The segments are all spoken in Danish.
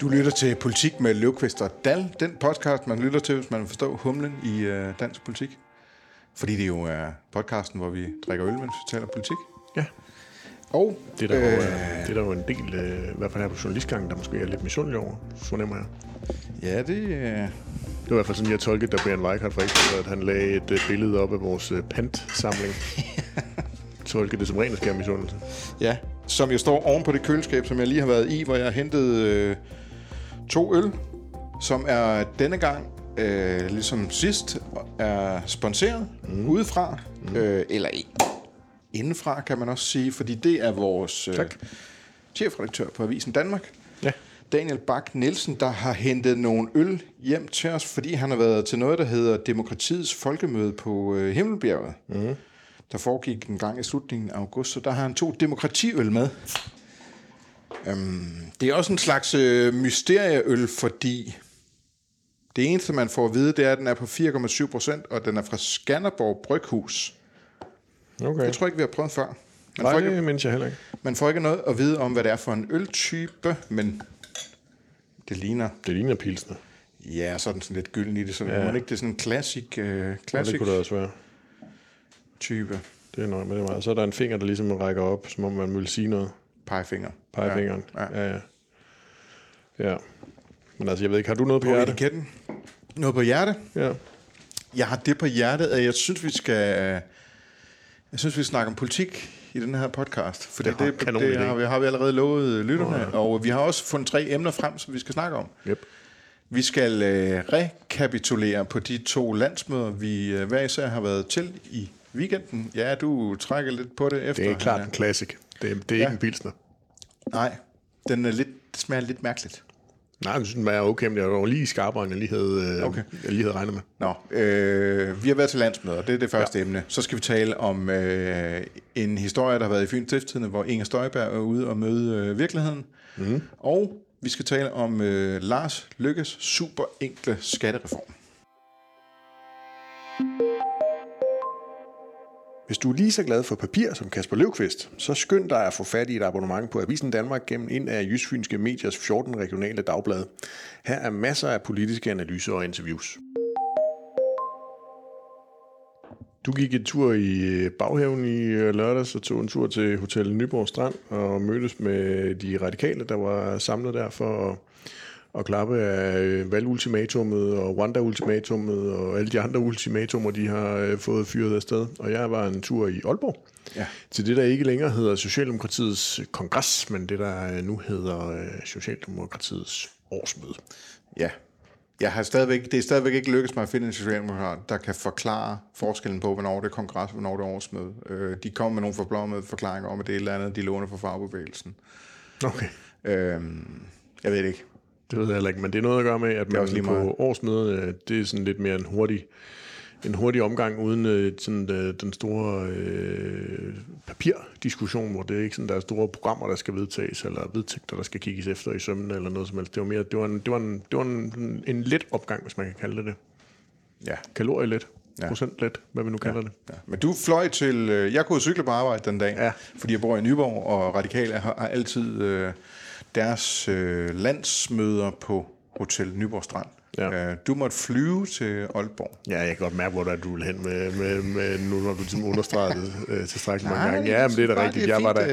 Du lytter til Politik med Løvqvist og Dal, den podcast, man lytter til, hvis man forstår humlen i øh, dansk politik. Fordi det jo er podcasten, hvor vi drikker øl, mens vi taler politik. Ja, Og det er der, øh, jo, øh, det er der jo en del, øh, i hvert fald her på journalistgangen, der måske er lidt misundelig over, fornemmer jeg. ja, det, øh, Det var i hvert fald sådan, jeg tolkede, da Brian Weikart fra Ekstrabladet, at han lagde et øh, billede op af vores øh, pantsamling. tolkede det som ren og skær misundelse. ja, som jo står oven på det køleskab, som jeg lige har været i, hvor jeg har hentet øh, to øl, som er denne gang, øh, ligesom sidst, er sponsoreret mm. udefra, mm. Øh, eller indenfra, kan man også sige, fordi det er vores øh, Tak. chefredaktør på Avisen Danmark, Ja, Daniel Bak Nielsen, der har hentet nogle øl hjem til os, fordi han har været til noget, der hedder Demokratiets Folkemøde på øh, Himmelbjerget. Mm. Der foregik en gang i slutningen af august, så der har han to demokratiøl med. Um, det er også en slags øh, mysterieøl, fordi det eneste, man får at vide, det er, at den er på 4,7 procent, og den er fra Skanderborg Bryghus. okay. Det tror jeg ikke, vi har prøvet før. Man Nej, får, ikke, det mindst jeg heller ikke. man får ikke noget at vide om, hvad det er for en øltype, men det ligner Det ligner pilsner. Ja, så den sådan lidt gylden i det. Så ja. Ja. må ikke det er sådan en classic, uh, Ja, classic det kunne det også være. Type Det er nok med det meget. Så er der en finger, der ligesom rækker op, som om man vil sige noget. pegefinger. Pegefingeren. Ja. Ja. ja, ja. Ja. Men altså, jeg ved ikke, har du noget på På hjertet? etiketten. Noget på hjerte. Ja. Jeg har det på hjertet, at jeg synes, vi skal... Jeg synes, vi skal snakke om politik i den her podcast. For det, Det det, det har, vi, har vi allerede lovet lytterne. Og vi har også fundet tre emner frem, som vi skal snakke om. Yep. Vi skal øh, rekapitulere på de to landsmøder, vi øh, hver især har været til i weekenden. Ja, du trækker lidt på det efter. Det er klart Ja. en classic. Det er, det er Ja. ikke en pilsner. Nej, den er lidt, det smager lidt mærkeligt. Nej, jeg synes, den er okay, men det var lige skarpere, end jeg lige havde, øh, Okay. jeg lige havde regnet med. Nå, øh, vi har været til landsmøder, det er det første ja. emne. Så skal vi tale om øh, en historie, der har været i Fyns Stiftstidende, hvor Inger Støjberg er ude og møde øh, virkeligheden. Mm. Og vi skal tale om øh, Lars Lykkes super enkle skattereform. Hvis du er lige så glad for papir som Kasper Løvqvist, så skynd dig at få fat i et abonnement på Avisen Danmark gennem en af Jysfynske Mediers 14 regionale dagblade. Her er masser af politiske analyser og interviews. Du gik en tur i øh, baghaven i øh, lørdags og tog en tur til Hotel Nyborg Strand og mødtes med de radikale, der var samlet der for at, at klappe af øh, valgultimatummet og Rwanda-ultimatummet og alle de andre ultimatumer, de har øh, fået fyret afsted. Og jeg var en tur i Aalborg Ja. til det, der ikke længere hedder Socialdemokratiets kongres, men det, der øh, nu hedder øh, Socialdemokratiets årsmøde. Ja. Jeg har stadigvæk, det er stadigvæk ikke lykkedes mig at finde en socialdemokrat, der kan forklare forskellen på, hvornår det er kongres og hvornår det er årsmøde. Øh, de kommer med nogle forblommede forklaringer om, at det er et eller andet, de låner fra fagbevægelsen. Okay. Øh, jeg ved det ikke. Det ved jeg heller ikke, men det er noget at gøre med, at man lige på årsmødet, det er sådan lidt mere en hurtig, en hurtig omgang, uden øh, sådan, øh, den store øh, papirdiskussion, hvor det er ikke sådan, der er store programmer, der skal vedtages, eller vedtægter, der skal kigges efter i sømmen, eller noget som helst. Det var mere, det var en, det var en, det var en, en let opgang, hvis man kan kalde det det. Ja. Kalorielet, Ja. ja. procentlet, hvad vi nu kalder det. Ja. Men du fløj til... Øh, jeg kunne cykle på arbejde den dag, Ja. fordi jeg bor i Nyborg, og Radikale har, har altid øh, deres øh, landsmøder på Hotel Nyborg Strand. Ja. Øh, du måtte flyve til Aalborg. Ja, jeg kan godt mærke, hvor der du vil hen med, med, med nu når du ligesom understreget det øh, tilstrækkeligt mange gange. Ja, men det er da rigtigt. Jeg var, der,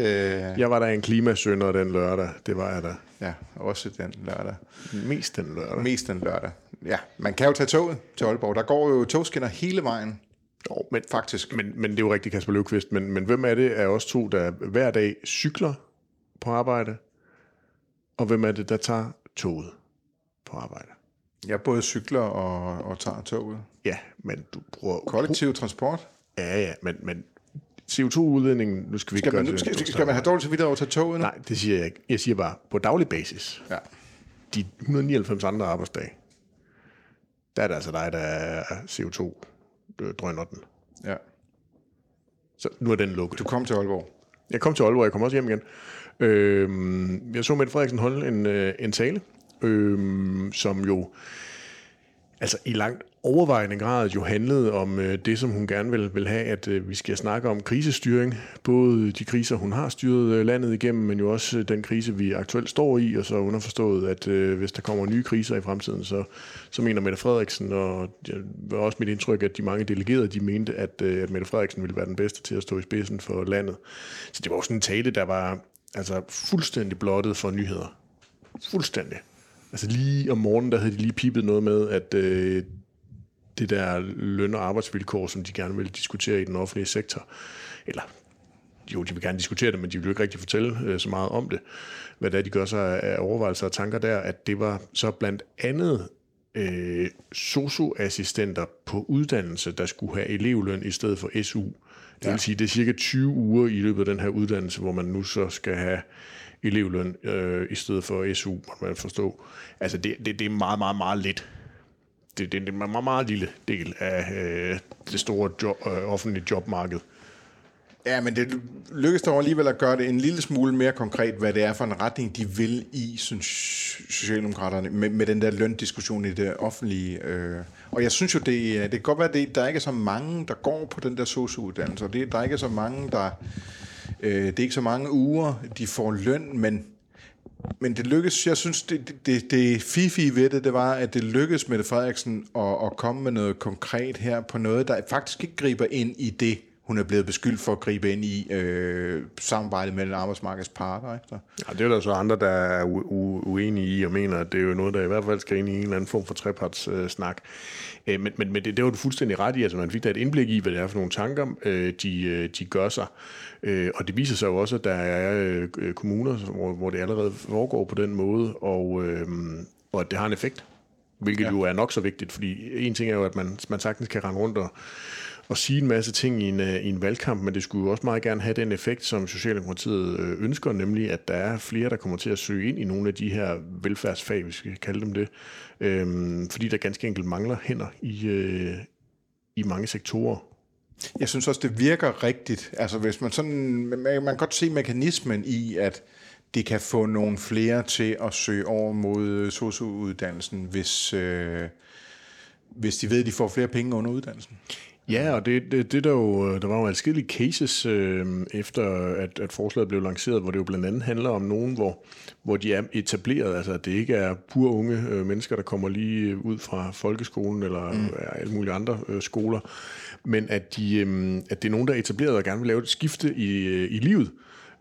øh. jeg var der en klimasønder den lørdag. Det var jeg der. Ja, også den lørdag. Mest den lørdag. Mest den lørdag. Ja, man kan jo tage toget til Aalborg. Der går jo togskinner hele vejen, Jo, men, faktisk. men, men det er jo rigtigt, Kasper Løvqvist. Men, men hvem er det af os to, der hver dag cykler på arbejde? Og hvem er det, der tager toget på arbejde? Jeg både cykler og, og tager toget. Ja, men du bruger... Kollektiv transport. Ja, ja, men, men CO2-udledningen, nu skal vi ikke Skal gøre man, det skal, skal, skal man have dårligt videre over at tage toget nu? Nej, det siger jeg ikke. Jeg siger bare, på daglig basis, Ja. de 199 andre arbejdsdage, der er det altså dig, der er CO2-drønner den. ja. Så nu er den lukket. Du kom til Aalborg. Jeg kom til Aalborg, jeg kom også hjem igen. Øh, jeg så Mette Frederiksen holde en, øh, en tale, øh, som jo altså i langt overvejende grad jo handlede om øh, det, som hun gerne vil, vil have, at øh, vi skal snakke om krisestyring. Både de kriser, hun har styret øh, landet igennem, men jo også øh, den krise, vi aktuelt står i, og så underforstået, at øh, hvis der kommer nye kriser i fremtiden, så, så mener Mette Frederiksen, og det var også mit indtryk, at de mange delegerede, de mente, at, øh, at Mette Frederiksen ville være den bedste til at stå i spidsen for landet. Så det var også en tale, der var altså fuldstændig blottet for nyheder. Fuldstændig. Altså lige om morgenen, der havde de lige pipet noget med, at øh, det der løn- og arbejdsvilkår, som de gerne vil diskutere i den offentlige sektor, eller jo, de vil gerne diskutere det, men de vil jo ikke rigtig fortælle øh, så meget om det, hvad det er, de gør sig af overvejelser og tanker der, at det var så blandt andet øh, socioassistenter på uddannelse, der skulle have elevløn i stedet for SU. Det vil ja. sige, det er cirka 20 uger i løbet af den her uddannelse, hvor man nu så skal have elevløn øh, i stedet for SU, må man forstå. Altså, det, det, det er meget, meget, meget lidt. Det, det er en meget, meget lille del af øh, det store job, øh, offentlige jobmarked. Ja, men det lykkedes dog alligevel at gøre det en lille smule mere konkret, hvad det er for en retning, de vil i, synes Socialdemokraterne, med, med den der løndiskussion i det offentlige. Øh. Og jeg synes jo, det, øh, det kan godt være, at der ikke er så mange, der går på den der sociouddannelse, og det, der er ikke så mange, der Øh, det er ikke så mange uger, de får løn, men, men det lykkedes, jeg synes, det, det, det fifi ved det, det var, at det lykkedes med Frederiksen at, at komme med noget konkret her på noget, der faktisk ikke griber ind i det, hun er blevet beskyldt for at gribe ind i øh, samarbejdet mellem arbejdsmarkedets parter. Ikke? Ja, det er der så andre, der er u- uenige i og mener, at det er jo noget, der i hvert fald skal ind i en eller anden form for trepartssnak. Øh, men men, men det, det var du fuldstændig ret i. Altså, man fik da et indblik i, hvad det er for nogle tanker, øh, de, øh, de gør sig. Øh, og det viser sig jo også, at der er øh, kommuner, hvor, hvor det allerede foregår på den måde, og, øh, og at det har en effekt. Hvilket ja. jo er nok så vigtigt, fordi en ting er jo, at man, man sagtens kan rende rundt og at sige en masse ting i en, øh, i en valgkamp, men det skulle jo også meget gerne have den effekt, som Socialdemokratiet øh, ønsker, nemlig at der er flere, der kommer til at søge ind i nogle af de her velfærdsfag, hvis vi skal kalde dem det, øhm, fordi der ganske enkelt mangler hænder i, øh, i mange sektorer. Jeg synes også, det virker rigtigt. Altså hvis man sådan, man, man kan godt se mekanismen i, at det kan få nogle flere til at søge over mod øh, sociouddannelsen, hvis, øh, hvis de ved, at de får flere penge under uddannelsen. Ja, og det, det, det der, jo, der var jo adskillige cases øh, efter, at, at forslaget blev lanceret, hvor det jo blandt andet handler om nogen, hvor, hvor de er etableret, altså at det ikke er pur unge øh, mennesker, der kommer lige ud fra folkeskolen eller mm. alle mulige andre øh, skoler, men at, de, øh, at det er nogen, der er etableret og gerne vil lave et skifte i, øh, i livet,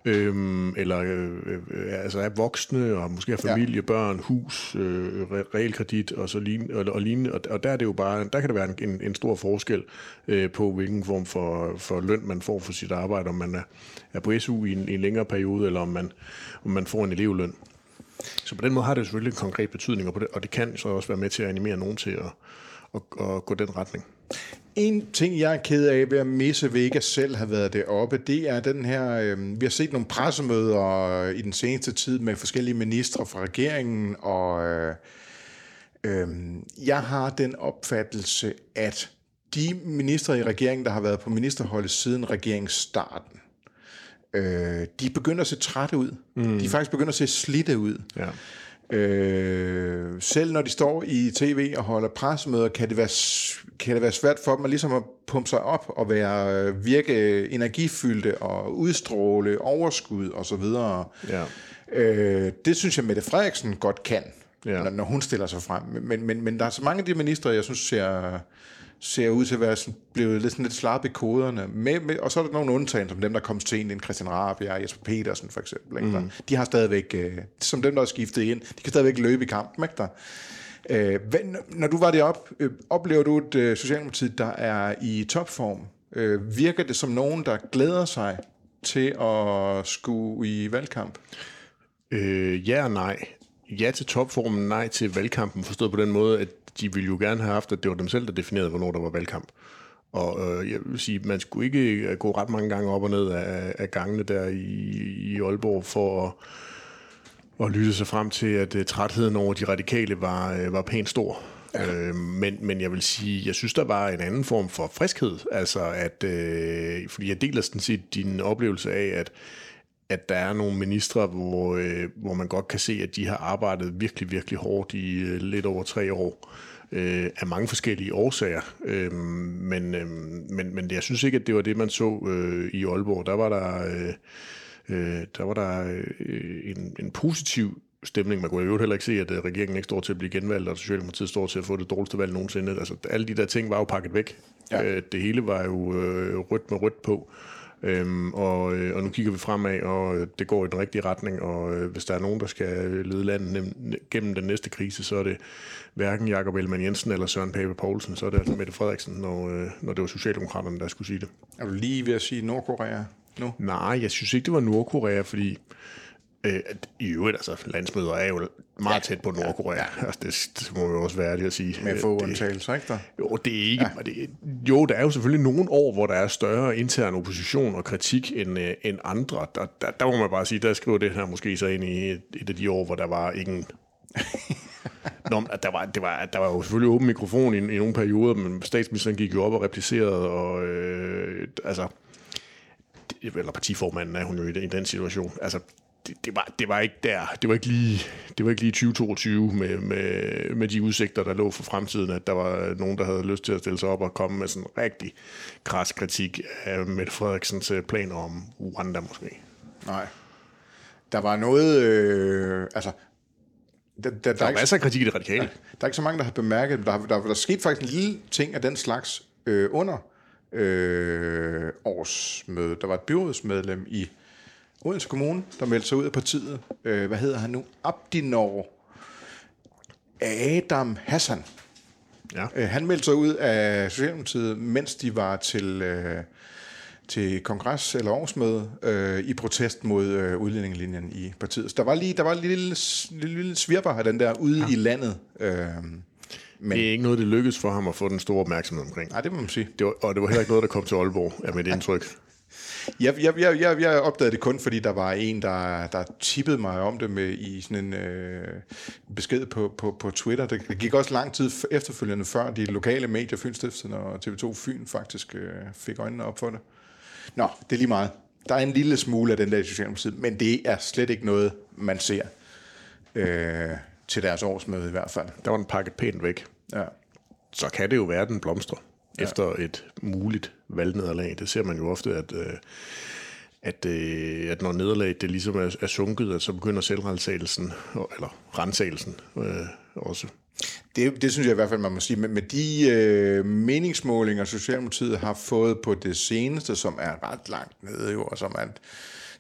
øhm, eller øh, øh, altså er voksne, og måske har familie, ja. børn, hus, øh, realkredit og så lignende, og, og lignende, og, og der er det jo bare, der kan det være en, en stor forskel øh, på, hvilken form for, for løn man får for sit arbejde, om man er, er på SU i en, i en længere periode, eller om man, om man får en elevløn. Så på den måde har det selvfølgelig en konkret betydning, og, på det, og det kan så også være med til at animere nogen til at, at, at gå den retning. En ting, jeg er ked af ved at misse Vega selv har været deroppe, det er den her, øh, vi har set nogle pressemøder i den seneste tid med forskellige ministre fra regeringen, og øh, øh, jeg har den opfattelse, at de ministre i regeringen, der har været på ministerholdet siden regeringsstarten, øh, de begynder at se trætte ud. Mm. De er faktisk begynder at se slidte ud. Ja. Øh, selv når de står i tv og holder pressemøder, kan det være, kan det være svært for dem at, ligesom at pumpe sig op og være, virke energifyldte og udstråle overskud osv. Ja. Øh, det synes jeg, Mette Frederiksen godt kan, ja. når hun stiller sig frem. Men, men, men der er så mange af de ministre, jeg synes ser ser ud til at være blevet lidt, sådan lidt slappe i koderne. Med, med, og så er der nogle undtagelser, som dem, der kom til en Christian Raab og Jesper Petersen for eksempel. Ikke? Mm. De har stadigvæk, øh, som dem, der er skiftet ind, de kan stadigvæk løbe i kampen. Ikke der? Øh, når du var deroppe, øh, oplever du et øh, Socialdemokratiet, der er i topform? Øh, virker det som nogen, der glæder sig til at skulle i valgkamp? Øh, ja og nej. Ja til topformen, nej til valgkampen, forstået på den måde, at de ville jo gerne have haft, at det var dem selv, der definerede, hvornår der var valgkamp. Og øh, jeg vil sige, man skulle ikke øh, gå ret mange gange op og ned af, af gangene der i, i Aalborg for at, at lytte sig frem til, at uh, trætheden over de radikale var, uh, var pænt stor. Ja. Øh, men, men jeg vil sige, jeg synes, der var en anden form for friskhed. Altså, at, øh, fordi jeg deler sådan set din oplevelse af, at at der er nogle ministre, hvor, øh, hvor man godt kan se, at de har arbejdet virkelig, virkelig hårdt i øh, lidt over tre år. øh, af mange forskellige årsager. Øh, men, øh, men, men jeg synes ikke, at det var det, man så øh, i Aalborg. Der var der, øh, øh, der, var der øh, en, en positiv stemning. Man kunne jo heller ikke se, at øh, regeringen ikke står til at blive genvalgt, og Socialdemokratiet står til at få det dårligste valg nogensinde. Altså, alle de der ting var jo pakket væk. Ja. Øh, det hele var jo øh, rødt med rødt på. Øhm, og, øh, og nu kigger vi fremad, og det går i den rigtige retning, og øh, hvis der er nogen, der skal lede landet gennem den næste krise, så er det hverken Jakob Ellemann Jensen eller Søren Pape Poulsen, så er det altså Mette Frederiksen, når, øh, når det var Socialdemokraterne, der skulle sige det. Er du lige ved at sige Nordkorea nu? Nej, jeg synes ikke, det var Nordkorea, fordi Øh, I øvrigt, altså, landsmøder er jo meget ja, tæt på Nordkorea. Ja, Altså, det, det må jo også være det at sige. Med få undtagelser, ikke der? Jo, det er ikke... Ja. Det, jo, der er jo selvfølgelig nogle år, hvor der er større intern opposition og kritik end, øh, end andre. Der, der, der må man bare sige, der skriver det her måske så ind i et, et af de år, hvor der var ingen... Nå, der var, det var, der var jo selvfølgelig åben mikrofon i, i nogle perioder, men statsministeren gik jo op og replicerede, og øh, altså, eller partiformanden er hun jo i den, i den situation. Altså, det, det, var, det var ikke der. Det var ikke lige, det var ikke lige 2022 med, med, med de udsigter, der lå for fremtiden, at der var nogen, der havde lyst til at stille sig op og komme med sådan en rigtig kras kritik af Mette Frederiksens planer om Rwanda måske. Nej. Der var noget... Øh, altså, der, der, der, der er masser af kritik i det radikale. Ja, der er ikke så mange, der har bemærket, der, der, der, der skete faktisk en lille ting af den slags øh, under øh, årsmødet. Der var et byrådsmedlem i Odense Kommune, der meldte sig ud af partiet. Øh, hvad hedder han nu? Abdinor Adam Hassan. Ja. Øh, han meldte sig ud af Socialdemokratiet, mens de var til, øh, til kongres eller årsmøde øh, i protest mod øh, udlændingelinjen i partiet. Så der var lige der var en lille, lille, lille svirper af den der ude ja. i landet. Øh, men det er ikke noget, det lykkedes for ham at få den store opmærksomhed omkring. Nej, det må man sige. Det var, og det var heller ikke noget, der kom til Aalborg, er mit indtryk. Jeg, jeg, jeg, jeg, jeg opdagede det kun, fordi der var en, der, der tippede mig om det med i sådan en øh, besked på, på, på Twitter. Det gik også lang tid efterfølgende, før de lokale medier, Fynstiften og TV2 Fyn, faktisk øh, fik øjnene op for det. Nå, det er lige meget. Der er en lille smule af den der Socialdemokratiet, men det er slet ikke noget, man ser øh, til deres årsmøde i hvert fald. Der var en pakket pænt væk. Ja. Så kan det jo være, den blomstrer ja. efter et muligt valgnederlag. Det ser man jo ofte, at, øh, at, øh, at når nederlaget det ligesom er, er sunket, at så begynder selvrensagelsen, eller rensagelsen øh, også. Det, det synes jeg i hvert fald, man må sige. Med, med de øh, meningsmålinger, Socialdemokratiet har fået på det seneste, som er ret langt nede jo, og som er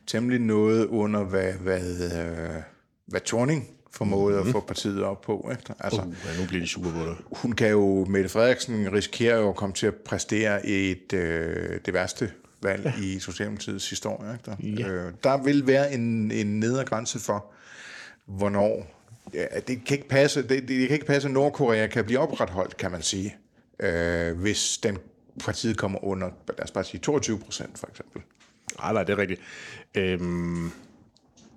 temmelig noget under, hvad, hvad, øh, hvad Torning formåede mm-hmm. at mhm. få partiet op på. Ikke? Altså, uh, ja, nu bliver de super på det. Hun kan jo, Mette Frederiksen risikerer jo at komme til at præstere et, øh, det værste valg ja. i Socialdemokratiets historie. Ikke? Der, ja. øh, der vil være en, en nedre grænse for, hvornår ja, det kan ikke passe, det, det kan ikke passe, at Nordkorea kan blive opretholdt, kan man sige, øh, hvis den partiet kommer under, lad os bare sige 22 procent for eksempel. Nej, nej, det er rigtigt. Øhm,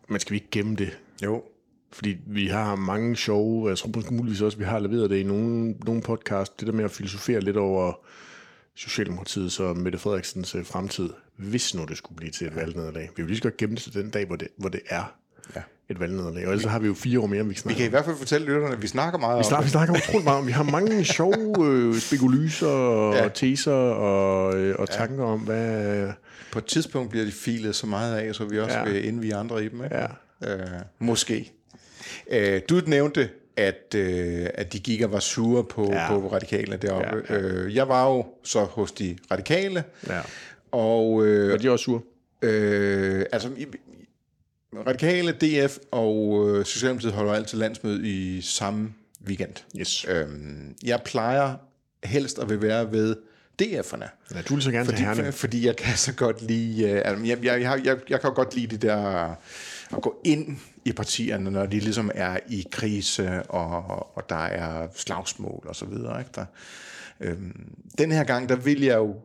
men skal vi ikke gemme det? Jo. Fordi vi har mange sjove, jeg tror muligvis også, vi har leveret det i nogle, nogle podcast, det der med at filosofere lidt over Socialdemokratiet og Mette Frederiksens øh, fremtid, hvis nu det skulle blive til et valgnederlag. Vi vil lige så godt gemme det til den dag, hvor det, hvor det er ja. et valgnederlag. Og ellers har vi jo fire år mere, vi kan snakke Vi kan i hvert fald fortælle lytterne, at vi snakker meget vi snakker, om Vi snakker utroligt meget om Vi har mange sjove øh, spekulyser og ja. teser og, øh, og ja. tanker om, hvad... På et tidspunkt bliver de filet så meget af, så vi også ja. vil indvige andre i dem. Ikke? Ja. Øh, måske. Øh, du nævnte, at, øh, at de gik og var sure på, ja. på radikale deroppe. Ja, ja. Øh, jeg var jo så hos de radikale. Ja. Og, øh, var de også sure? Øh, altså, i, radikale, DF og øh, Socialdemokratiet holder altid landsmøde i samme weekend. Yes. Øhm, jeg plejer helst at vil være ved DF'erne. Ja, du vil så gerne fordi, til Herning. Fordi jeg kan så godt lide, øh, altså, jeg, jeg, jeg, jeg, jeg kan godt lide det der at gå ind i partierne, når de ligesom er i krise, og, og der er slagsmål og så videre. Ikke? Der, øhm, den her gang, der vil jeg jo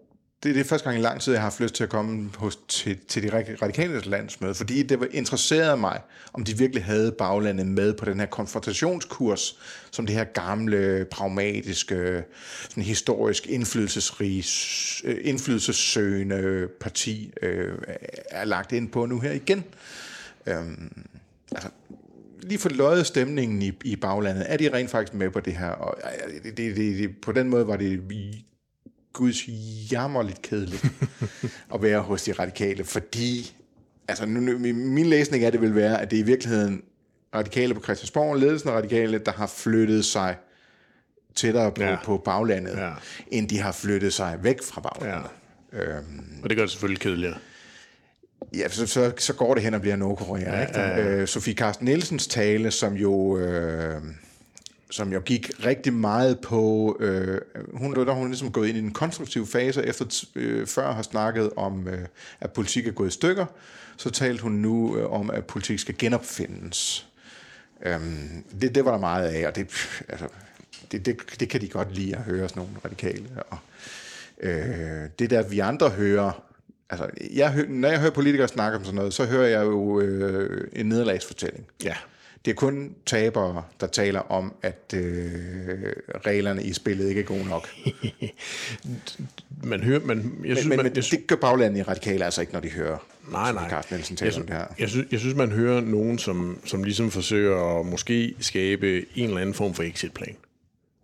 det er det første gang i lang tid, jeg har haft lyst til at komme hos, til, til de radikale landsmøde, fordi det var mig, om de virkelig havde baglandet med på den her konfrontationskurs, som det her gamle, pragmatiske, sådan historisk indflydelsesrige, øh, indflydelsessøgende parti øh, er lagt ind på nu her igen. Øhm, altså, lige få løjet stemningen i, i baglandet. Er de rent faktisk med på det her? Og det, det, det, det, på den måde var det guds jammerligt kedeligt at være hos de radikale, fordi altså nu, min læsning af det vil være, at det i virkeligheden radikale på Christiansborg, ledelsen af radikale, der har flyttet sig tættere på, ja. på baglandet, ja. end de har flyttet sig væk fra baglandet. Ja. Øhm, og det gør det selvfølgelig kedeligere. Ja, så, så, så går det hen og bliver Nordkorea. Ja, ikke? Ja, ja. Øh, Sofie Carsten Nielsens tale, som jo... Øh, som jo gik rigtig meget på, øh, hun, der hun ligesom gået ind i en konstruktiv fase, efter øh, før har snakket om, øh, at politik er gået i stykker, så talte hun nu øh, om, at politik skal genopfindes. Øhm, det, det var der meget af, og det, altså, det, det, det kan de godt lide at høre, sådan nogle radikale. Og, øh, det der, vi andre hører, altså, jeg, når jeg hører politikere snakke om sådan noget, så hører jeg jo øh, en nederlagsfortælling. Ja. Det er kun tabere, der taler om, at øh, reglerne i spillet ikke er gode nok. man hører, man, jeg synes, men, man, jeg synes, det gør baglandet i radikale altså ikke, når de hører nej, nej. Carsten Nielsen tale jeg, om det her. Jeg synes, jeg synes, man hører nogen, som, som ligesom forsøger at måske skabe en eller anden form for exitplan.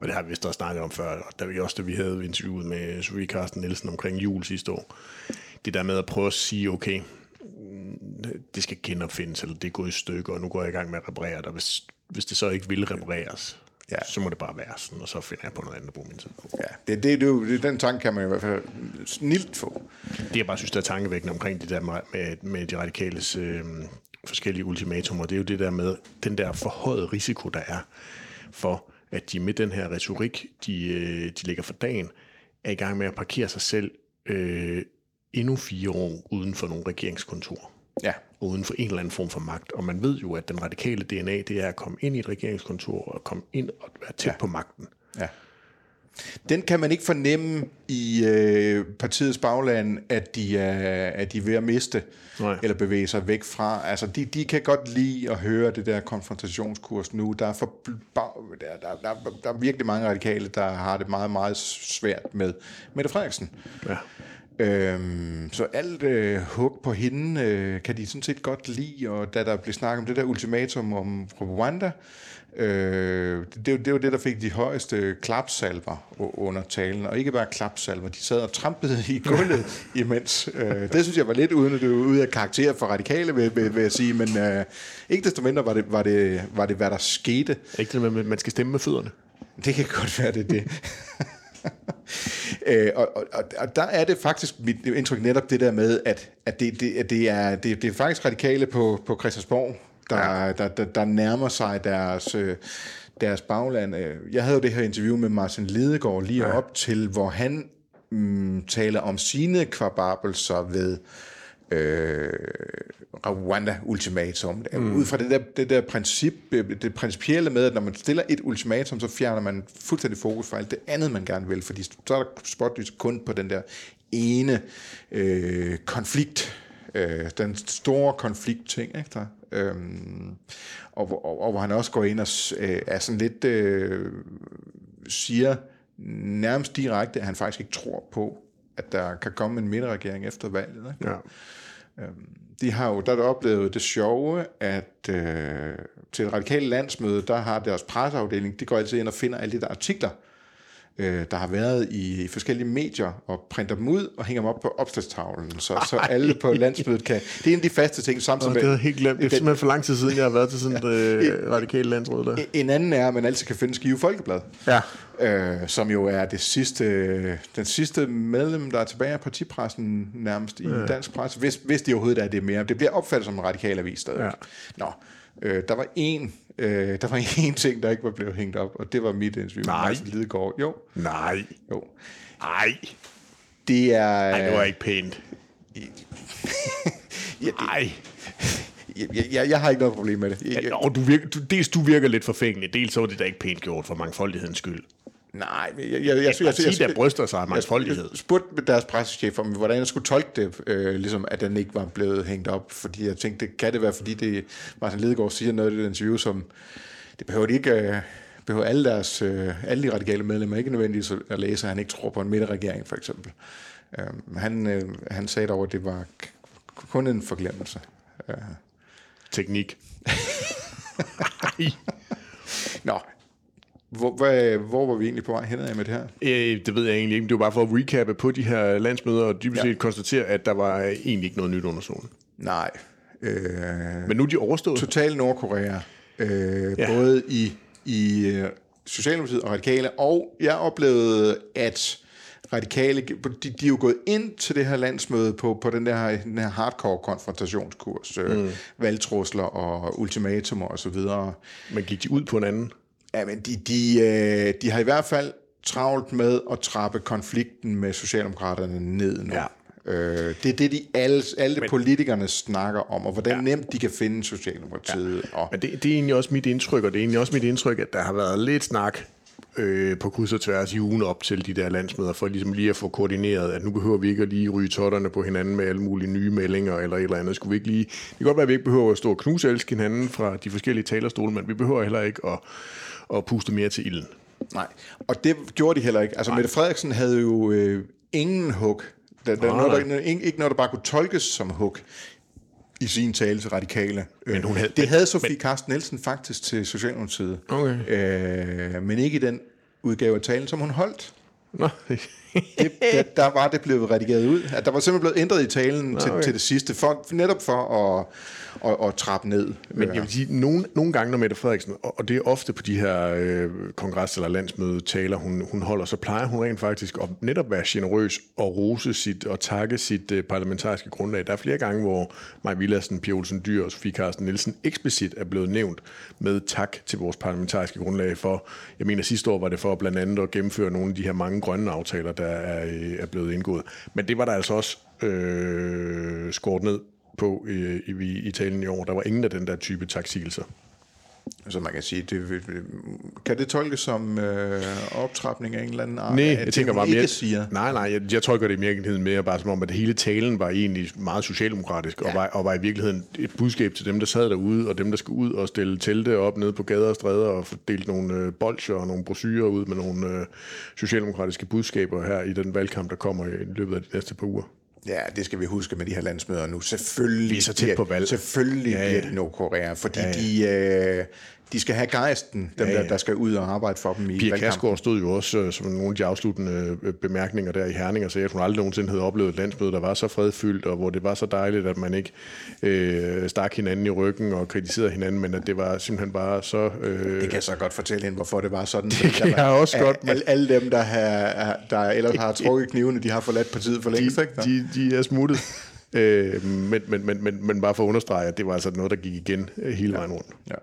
Og det har vi vist også snakket om før, og da vi også, da vi havde interviewet med Sofie Carsten Nielsen omkring jul sidste år. Det der med at prøve at sige, okay, det skal genopfindes, eller det er gået i stykker, og nu går jeg i gang med at reparere det. Hvis, hvis det så ikke vil repareres, ja. så må det bare være sådan, og så finder jeg på noget andet at bruge min tid på. Ja, det, det, det, det, den tanke kan man i hvert fald snilt få. Det jeg bare synes, der er tankevækkende omkring det der med, med de radikales øh, forskellige ultimatumer, det er jo det der med den der forhøjede risiko, der er for, at de med den her retorik, de, øh, de lægger for dagen, er i gang med at parkere sig selv øh, endnu fire år uden for nogle regeringskontor. Ja. Uden for en eller anden form for magt. Og man ved jo, at den radikale DNA, det er at komme ind i et regeringskontor og komme ind og være tæt ja. på magten. Ja. Den kan man ikke fornemme i øh, partiets bagland, at de er, at de er ved at miste, Nej. eller bevæge sig væk fra. Altså, de, de kan godt lide at høre det der konfrontationskurs nu. Der er, for, der, der, der, der er virkelig mange radikale, der har det meget, meget svært med Mette Frederiksen. Ja. Øhm, så alt øh, hug på hende øh, kan de sådan set godt lide, og da der blev snakket om det der ultimatum om Rwanda, øh, det, det, var det, der fik de højeste klapsalver under talen, og ikke bare klapsalver, de sad og trampede i gulvet imens. Øh, det synes jeg var lidt uden at det var ude af karakter for radikale, vil, vil, vil jeg sige, men øh, ikke desto mindre var det, var, det, var det, hvad der skete. Ikke det med, at man skal stemme med fødderne? Det kan godt være, det det. øh, og, og, og der er det faktisk mit indtryk netop det der med, at, at, det, det, at det, er, det, det er faktisk radikale på, på Christiansborg, der, ja. der, der, der nærmer sig deres, øh, deres bagland. Jeg havde jo det her interview med Martin Lidegaard lige ja. op til, hvor han mm, taler om sine kvababelser ved øh, Rwanda-ultimatum. Mm. Ud fra det der, det der princip, det principielle med, at når man stiller et ultimatum, så fjerner man fuldstændig fokus fra alt det andet, man gerne vil, fordi så er der spotlys kun på den der ene øh, konflikt, øh, den store konflikt-ting, ikke der? Øhm, og, og, og hvor han også går ind og øh, er sådan lidt øh, siger nærmest direkte, at han faktisk ikke tror på, at der kan komme en midterregering efter valget. Ikke? Ja. Øhm, de har jo der er oplevet det sjove, at øh, til et radikale landsmøde, der har deres presseafdeling, de går altid ind og finder alle de der artikler, øh, der har været i, i forskellige medier, og printer dem ud og hænger dem op på opslagstavlen, så, så alle på landsmødet kan... Det er en af de faste ting, samtidig med... Det er helt glemt. Det er simpelthen for lang tid siden, jeg har været til sådan et øh, radikale landsråd der. En anden er, at man altid kan finde Skive Folkeblad. Ja. Øh, som jo er det sidste, den sidste medlem, der er tilbage af partipressen nærmest i ja. dansk presse, hvis, hvis det overhovedet er det mere. Det bliver opfattet som en radikal avis stadig. Ja. Nå, øh, der var en Øh, der var en ting, der ikke var blevet hængt op, og det var mit interview Nej. med Martin Lidegaard. Jo. Nej. Jo. Nej. Det er... Nej, det var ikke pænt. ja, Nej. Jeg, jeg, jeg har ikke noget problem med det. Jeg, ja, og du virker, du, dels du virker lidt forfængelig, dels så er det da ikke pænt gjort for mangfoldighedens skyld. Nej, jeg, jeg, jeg, jeg, jeg, jeg, jeg, der bryster sig af mangfoldighed. Jeg spurgte deres pressechef om, hvordan jeg skulle tolke det, øh, ligesom at den ikke var blevet hængt op, fordi jeg tænkte, kan det være, fordi det Martin Lidegaard siger noget i det interview, som det behøver de ikke, øh, behøver alle, deres, øh, alle de radikale medlemmer ikke nødvendigvis at læse, at han ikke tror på en midterregering, for eksempel. Øh, han, øh, han sagde dog, at det var kun en forglemmelse. Øh. Teknik. Nå, hvor, hvad, hvor var vi egentlig på vej hen med det her? Øh, det ved jeg egentlig ikke, men det var bare for at recappe på de her landsmøder, og dybest Ja. set konstatere, at der var egentlig ikke noget nyt under solen. Nej. Øh, Men nu er de overstået. total Nordkorea. Øh, Ja. ja. Både i, i øh, Socialdemokratiet og Radikale, og jeg oplevede, at Radikale, de, de er jo gået ind til det her landsmøde på, på den, der, den her hardcore konfrontationskurs, øh, mm. valgtrusler og ultimatumer og så videre. Men gik de ud på en anden? Ja, men de, de, øh, de har i hvert fald travlt med at trappe konflikten med Socialdemokraterne ned nu. Ja. Øh, det er det, de alle, alle men, politikerne snakker om, og hvordan ja. nemt de kan finde Socialdemokratiet. Ja. Og, Men det, det er egentlig også mit indtryk, og det er egentlig også mit indtryk, at der har været lidt snak øh, på kryds og tværs i ugen op til de der landsmøder, for ligesom lige at få koordineret, at nu behøver vi ikke at lige ryge totterne på hinanden med alle mulige nye meldinger eller et eller andet. Skulle vi ikke lige... Det kan godt være, at vi ikke behøver at stå og knuse hinanden fra de forskellige talerstole, men vi behøver heller ikke at, at puste mere til ilden. Nej, og det gjorde de heller ikke. Altså, Mette Frederiksen havde jo øh, ingen hug. Der, der, Nej, noget, der, ikke, ikke noget, der bare kunne tolkes som hug i sin tale til radikale. Men hun havde- det havde Sofie Carsten Nielsen faktisk til Socialdemokratiet. Okay. Øh, men ikke i den udgave af talen, som hun holdt. Nå, det, der, der var det blevet redigeret ud. At der var simpelthen blevet ændret i talen til, okay. til det sidste, for, netop for at, at, at trappe ned. Men jeg vil sige, nogle, nogle gange, når Mette Frederiksen, og og det er ofte på de her øh, kongres- eller landsmødetaler, hun, hun holder, så plejer hun rent faktisk at netop være generøs og rose sit og takke sit øh, parlamentariske grundlag. Der er flere gange, hvor Maj Villadsen, Pia Olsen Dyr og Sofie Carsten Nielsen eksplicit er blevet nævnt med tak til vores parlamentariske grundlag for, jeg mener sidste år var det for blandt andet at gennemføre nogle af de her mange grønne aftaler, der er, øh, er blevet indgået. Men det var der altså også øh, skåret ned på i, i, i talen i år. Der var ingen af den der type taksigelser. Så man kan sige, det, kan det tolkes som øh, optrapning af en eller anden art? Nej, jeg det, tænker bare ikke mere... siger? Nej, nej, jeg, jeg tolker det i virkeligheden mere bare som om, at hele talen var egentlig meget socialdemokratisk, ja. og, var, og var i virkeligheden et budskab til dem, der sad derude, og dem, der skulle ud og stille telte op nede på gader og stræder, og fordele nogle øh, bolcher og nogle brosyrer ud med nogle øh, socialdemokratiske budskaber her i den valgkamp, der kommer i løbet af de næste par uger. Ja, det skal vi huske med de her landsmøder nu. Selvfølgelig Vi er så tæt bliver- på valg. Selvfølgelig ja. ja. bliver det Nordkorea, fordi ja, ja. de, øh, de skal have gejsten, dem Ja, ja. Der, der skal ud og arbejde for dem i Pia. Kærsgaard stod jo også øh, som nogle af de afsluttende øh, bemærkninger der i Herning og sagde, at hun aldrig nogensinde havde oplevet et landsmøde, der var så fredfyldt, og hvor det var så dejligt, at man ikke øh, stak hinanden i ryggen og kritiserede hinanden, men at det var simpelthen bare så... Øh, Det kan jeg så godt fortælle hende, hvorfor det var sådan. Det kan jeg også godt, men- Alle, alle dem, der, har, der ellers har trukket knivene, de har forladt partiet for længst, ikke? de, de, de er smuttet. øh, men, men, men, men, men bare for at understrege, at det var altså noget, der gik igen øh, hele vejen rundt. Ja.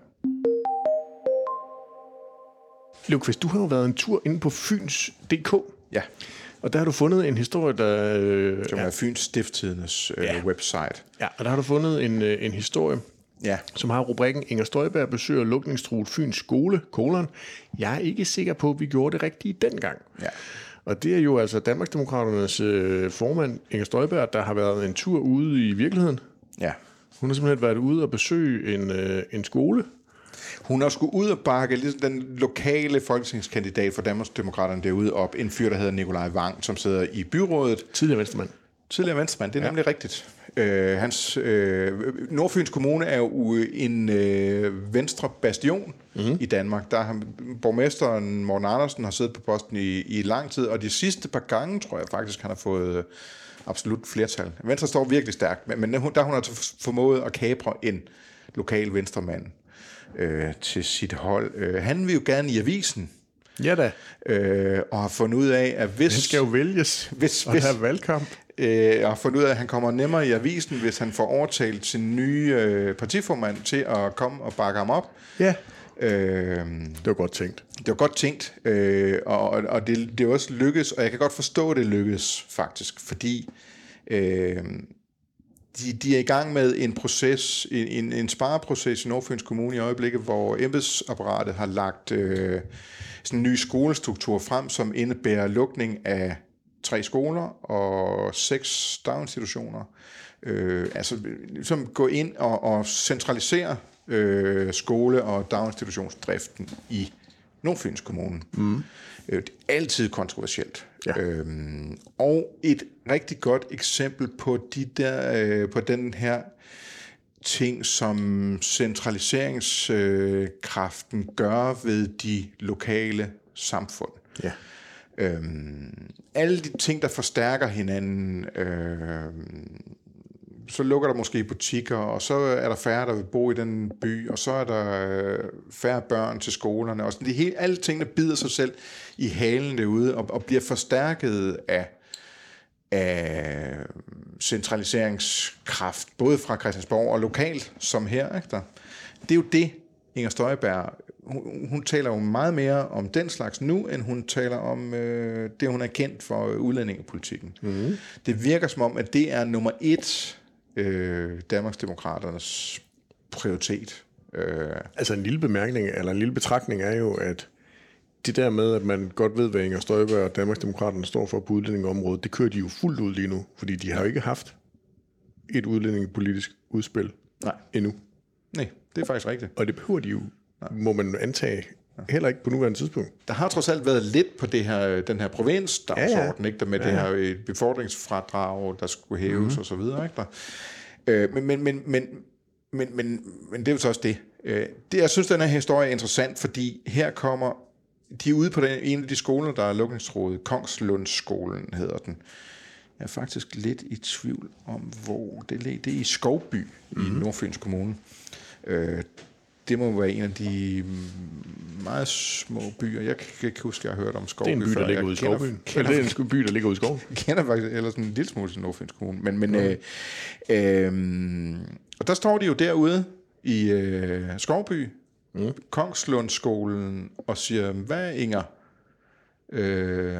Løvqvist, du har jo været en tur inde på Fyns.dk, ja, og der har du fundet en historie, der... Øh, som er Fyns Stifttidens øh, Ja. website. ja, og der har du fundet en, øh, en historie, Ja, som har rubrikken Inger Støjberg besøger lukningstruet Fyns skole, kolon. Jeg er ikke sikker på, at vi gjorde det rigtigt dengang. Ja. Og det er jo altså Danmarksdemokraternes øh, formand, Inger Støjberg, der har været en tur ude i virkeligheden. ja. Hun har simpelthen været ude og besøge en, øh, en skole. Hun har skulle ud og bakke ligesom den lokale folketingskandidat for Danmarksdemokraterne derude op. En fyr, der hedder Nikolaj Wang, som sidder i byrådet. Tidligere venstremand. Tidligere venstremand, det er ja. nemlig rigtigt. Øh, hans, øh, Nordfyns Kommune er jo en øh, venstre bastion mm. i Danmark. Der har borgmesteren Morten Andersen har siddet på posten i, i lang tid, og de sidste par gange, tror jeg faktisk, han har fået øh, absolut flertal. Venstre står virkelig stærkt, men, men der har hun altså formået at kapre en lokal venstremand øh, til sit hold. Øh, han vil jo gerne i avisen, Ja da. øh, og har fundet ud af, at hvis... Han skal jo vælges Hvis- og hvis- have valgkamp. Øh, jeg har fundet ud af, at han kommer nemmere i avisen, hvis han får overtalt sin nye øh, partiformand til at komme og bakke ham op. Ja. Øh, Det var godt tænkt. det var godt tænkt, øh, og, og det, det er også lykkes, og jeg kan godt forstå, at det lykkes faktisk, fordi øh, de, de er i gang med en proces, en, en, en spareproces i Nordfyns Kommune i øjeblikket, hvor embedsapparatet har lagt øh, sådan en ny skolestruktur frem, som indebærer lukning af tre skoler og seks daginstitutioner. Øh, altså ligesom gå ind og, og centralisere øh, skole- og daginstitutionsdriften i Nordfyns Kommune. Mm. Øh, det er altid kontroversielt. Ja. Øhm, og et rigtig godt eksempel på, de der, øh, på den her ting, som centraliseringskraften gør ved de lokale samfund. Ja. Øhm, alle de ting, der forstærker hinanden. Øhm, så lukker der måske butikker, og så er der færre, der vil bo i den by, og så er der øh, færre børn til skolerne. Og sådan, det hele, alle tingene bider sig selv i halen derude, og, og bliver forstærket af, af centraliseringskraft, både fra Christiansborg og lokalt, som her. Ikke der? Det er jo det, Inger Støjberg, hun, hun taler jo meget mere om den slags nu, end hun taler om øh, det, hun er kendt for udlændingepolitikken. Mm. Det virker som om, at det er nummer et øh, Danmarksdemokraternes prioritet. Øh, Altså en lille bemærkning, eller en lille betragtning er jo, at det der med, at man godt ved, hvad Inger Støjberg og Danmarksdemokraterne står for på udlændingeområdet, det kører de jo fuldt ud lige nu, fordi de har jo ikke haft et udlændingepolitisk udspil nej, endnu. nej, det er faktisk rigtigt. Og det behøver de jo, må man antage, heller ikke på nuværende tidspunkt. Der har trods alt været lidt på det her, den her provinsdagsorden, ja, ja. ikke? Der med ja, ja. det her øh, befordringsfradrag, der skulle hæves mm-hmm. og så videre. Ikke? Der. Øh, men, men, men, men, men, men, men det er jo så også det. Øh, det. Jeg synes, den her historie er interessant, fordi her kommer de er ude på den, en af de skoler, der er lukningsrådet. Kongslundsskolen hedder den. Jeg er faktisk lidt i tvivl om, hvor det ligger. Det er i Skovby mm-hmm. i Nordfyns Kommune. Øh, det må være en af de meget små byer. Jeg kan ikke huske, at jeg har hørt om Skovby Det er en by, der ligger ude i kender- skovbyen. kender Eller det er en by, der ligger ude i skoven. jeg kender faktisk ellers en lille smule til Nordfyns Kommune. Men, men, øh, øh, og der står de jo derude i øh, Skovby, mm. Kongslundskolen, og siger, hvad Inger, øh,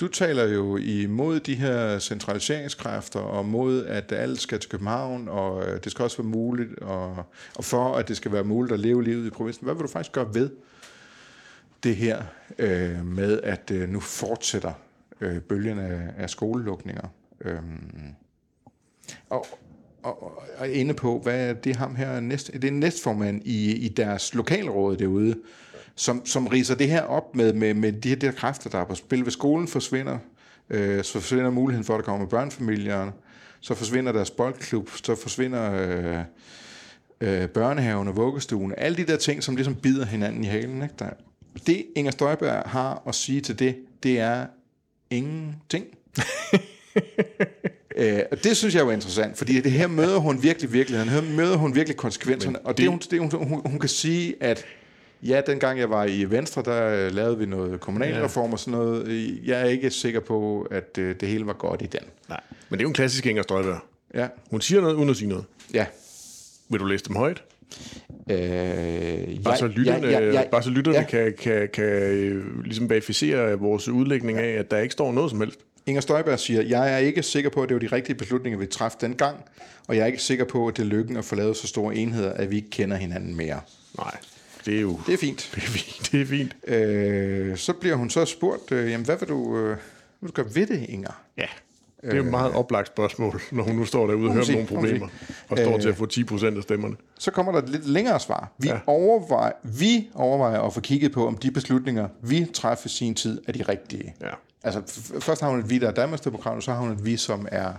du taler jo imod de her centraliseringskræfter, og mod, at alt skal til København, og øh, det skal også være muligt, og, og for, at det skal være muligt at leve livet i provinsen. Hvad vil du faktisk gøre ved det her øh, med, at øh, nu fortsætter øh, bølgen af, af skolelukninger? Øh, og, og, og inde på, hvad er det ham her, næst, det er næstformand i, i deres lokalråd derude, som, som riser det her op med, med, med de her der kræfter, der er på spil. Hvis skolen forsvinder, øh, så forsvinder muligheden for, at der kommer børnefamilier, så forsvinder deres boldklub, så forsvinder øh, øh, børnehaven og vuggestuen. Alle de der ting, som ligesom bider hinanden i halen. Ikke? Der, det Inger Støjberg har at sige til det, det er ingenting. Øh, og det synes jeg var interessant, fordi det her møder hun virkelig virkeligheden, her møder hun virkelig konsekvenserne, og det, hun, det hun, hun, hun kan sige, at ja, dengang jeg var i Venstre, der øh, lavede vi noget kommunalreform og sådan noget. Jeg er ikke sikker på, at øh, det hele var godt i den. Nej. Men det er jo en klassisk Inger Støjberg. Ja, Hun siger noget, uden at sige noget. ja. Vil du læse dem højt? Øh, Bare så lytterne, ja, ja, ja, bare så lytterne ja. kan, kan, kan øh, ligesom verificere vores udlægning af, at der ikke står noget som helst. Inger Støjberg siger, jeg er ikke sikker på, at det var de rigtige beslutninger, vi træffede dengang, og jeg er ikke sikker på, at det er lykken at få lavet så store enheder, at vi ikke kender hinanden mere. Nej, det er jo Det er fint. det er fint. Det er fint. Øh, så bliver hun så spurgt, øh, jamen hvad vil du, øh, hvad vil du gøre ved det, Inger? Ja. Det er jo et meget oplagt spørgsmål, når hun nu står derude og hører sige, nogle problemer, og står Øh. til at få 10 procent af stemmerne. Så kommer der et lidt længere svar. Vi, Ja. overvejer, vi overvejer at få kigget på, om de beslutninger, vi træffer i sin tid, er de rigtige. Ja. Altså, først har hun et vi, der er Danmarksdemokraterne, så har hun et vi, som er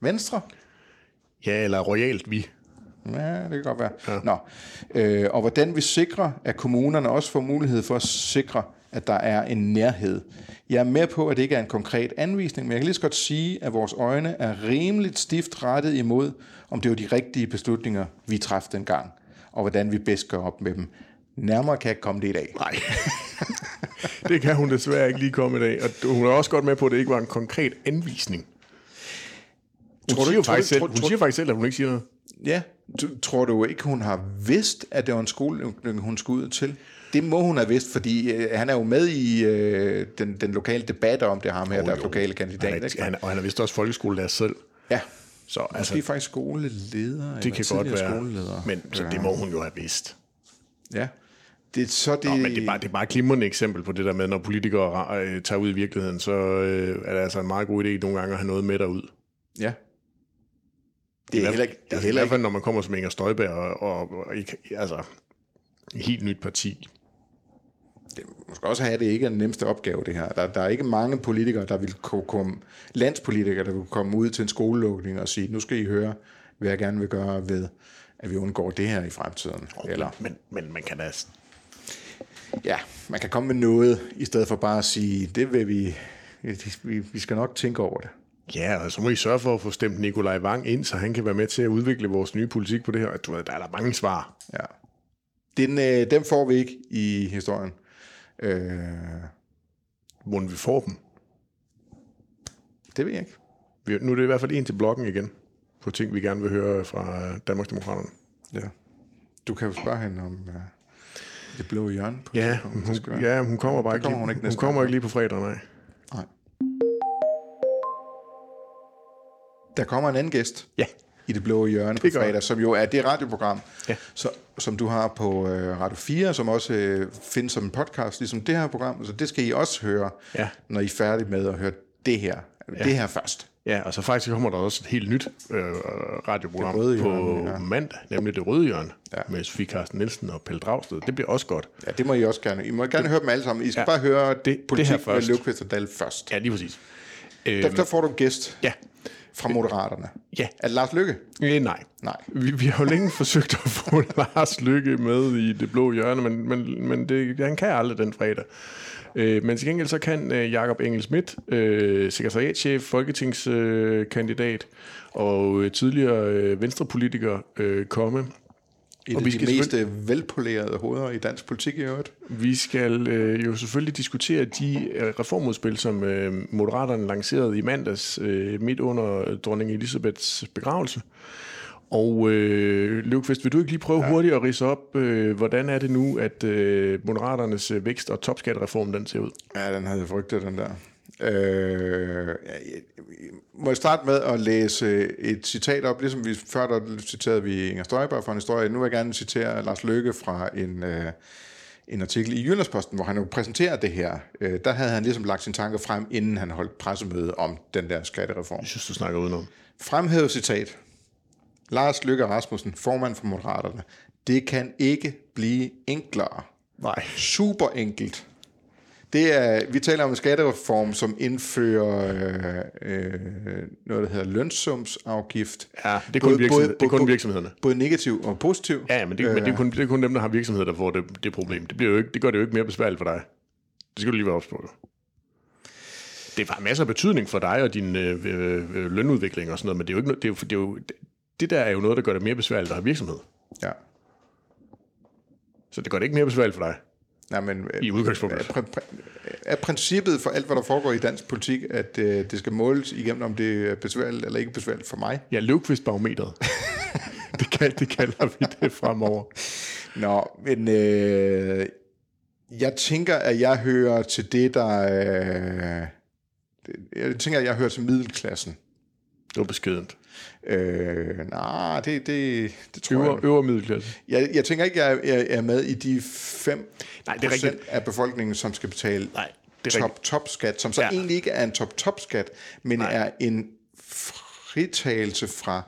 Venstre. Ja, eller royalt vi. Ja, det kan godt være. Ja. Nå. Øh, og hvordan vi sikrer, at kommunerne også får mulighed for at sikre, at der er en nærhed. Jeg er med på, at det ikke er en konkret anvisning, men jeg kan lige så godt sige, at vores øjne er rimeligt stift rettet imod, om det var de rigtige beslutninger, vi træffede dengang, og hvordan vi bedst gør op med dem. Nærmere kan jeg ikke komme det i dag. Nej. det kan hun desværre ikke lige komme i dag. Og hun er også godt med på, at det ikke var en konkret anvisning. Hun, Tror du- siger, du- faktisk selv, tror- hun siger faktisk selv, at hun ikke siger noget. Ja, tror du ikke, hun har vidst, at det var en skolelukning, hun skulle ud til? Det må hun have vidst, fordi øh, han er jo med i øh, den, den lokale debat om det, ham her, der er lokale kandidat. Han ikke? er, han, og han er vist også folkeskolelærer selv. Ja, Så måske altså, altså, faktisk skoleleder. det kan godt være. Skoleleder. Men så det må hun jo have vidst. Ja. Det, så det, Nå, men det er, bare, det er bare et glimrende eksempel på det der med, når politikere øh, tager ud i virkeligheden, så øh, er det altså en meget god idé nogle gange at have noget med derud. Ja. Det er heller ikke... Det er altså, I heller hvert ikke fald, når man kommer som Inger Støjberg og, og, og ikke, altså, et helt nyt parti. det, man skal også have, at det ikke er den nemmeste opgave, det her. Der, der er ikke mange politikere, der vil kunne komme, landspolitikere, der vil komme ud til en skolelukning og sige, nu skal I høre, hvad jeg gerne vil gøre ved at vi undgår det her i fremtiden. Eller, Men, men man kan da... ja, man kan komme med noget, i stedet for bare at sige, det vil vi, vi, vi skal nok tænke over det. Ja, og så må I sørge for at få stemt Nikolaj Wang ind, så han kan være med til at udvikle vores nye politik på det her. Du ved, der er der mange svar. Ja. Den, øh, dem får vi ikke i historien. Øh, Hvordan vi får dem. det ved jeg ikke. Vi- Nu er det i hvert fald en til bloggen igen, på ting, vi gerne vil høre fra Danmarksdemokraterne. Ja. Du kan jo spørge hende om uh, det blå hjørne. På Ja, hun, ja, hun kommer bare ikke, kommer hun ikke hun, kommer ikke lige på fredag, nej. Der kommer en anden gæst Ja. i det blå hjørne på Det gør fredag, som jo er det radioprogram, Ja. så, som du har på øh, Radio 4, som også øh, findes som en podcast, ligesom det her program. Så det skal I også høre, Ja. når I er færdige med at høre det her. Ja. Det her først. Ja, og så faktisk kommer der også et helt nyt øh, radioprogram Det røde på hjørne, ja. mandag, nemlig Det Røde Hjørne, Ja. med Sofie Carsten Nielsen og Pelle Dragsted. Det bliver også godt. Ja, det må I også gerne. I må gerne høre dem alle sammen. I skal Ja. bare høre Det- det, politik det her med først. Løvqvist og Dahl først. Ja, lige præcis. Der, der får du en gæst Ja, fra Moderaterne. Ja. Er det Lars Lykke? øh, nej. Nej. Vi, vi har jo længe forsøgt at få Lars Lykke med i det blå hjørne, men, men, men det, han kan aldrig den fredag. Øh, men til gengæld så kan øh, Jakob Engel Schmidt, øh, sekretariatchef, folketingskandidat øh, og øh, tidligere øh, venstrepolitiker, øh, komme. Et Og af vi de skal mest øh, velpolerede hoveder i dansk politik i øvrigt. Vi skal øh, jo selvfølgelig diskutere de øh, reformudspil, som øh, Moderaterne lancerede i mandags øh, midt under dronning Elisabeths begravelse. Og øh, Løvqvist, vil du ikke lige prøve ja. hurtigt at rise op, øh, hvordan er det nu, at øh, Moderaternes øh, vækst- og topskattereform den ser ud? Ja, den havde jeg frygtet, den der. Øh, må jeg starte med at læse et citat op, ligesom vi før der citerede vi Inger Støjberg fra en historie. Nu vil jeg gerne citere Lars Løkke fra en, øh, en artikel i Jyllandsposten, hvor han jo præsenterer det her. Øh, der havde han ligesom lagt sine tanker frem, inden han holdt pressemøde om den der skattereform. Jeg synes, du snakker udenom. Fremhævet citat. Lars Løkke Rasmussen, formand for Moderaterne. Det kan ikke blive enklere. Nej. Super enkelt. Det er, vi taler om en skattereform, som indfører øh, øh, noget, der hedder lønsumsafgift. Ja, det er kun, virksomhed, det er kun virksomhederne. Både negativ og positiv. Ja, ja men, det, men det, er kun, det er kun dem, der har virksomheder, der får det, det problem. Det, bliver jo ikke, det gør det jo ikke mere besværligt for dig. Det skal du lige være ops på. Det har masser af betydning for dig og din øh, øh, øh, lønudvikling og sådan noget, men det er jo ikke, det, er jo, det, er jo, det der er jo noget, der gør det mere besværligt at have virksomhed. ja. Så det gør det ikke mere besværligt for dig. Nej, men, øh, I udgangspunktet. Er, er princippet for alt, hvad der foregår i dansk politik, at øh, det skal måles igennem, om det er besværligt eller ikke besværligt for mig? Ja, løvkvistbarometeret. det, kan, det kalder vi det fremover. Nå, men øh, jeg tænker, at jeg hører til det, der... Øh, jeg tænker, at jeg hører til middelklassen. Det var beskedent. Øh, nej, det, det, det tror Øvre, jeg. øvre middelklasse. jeg. Jeg tænker ikke, at jeg er med i de 5 Nej, det er rigtigt. af befolkningen, som skal betale Nej, det er rigtigt. top-top-skat, som så Ja. egentlig ikke er en top-top-skat, men Nej. er en fritagelse fra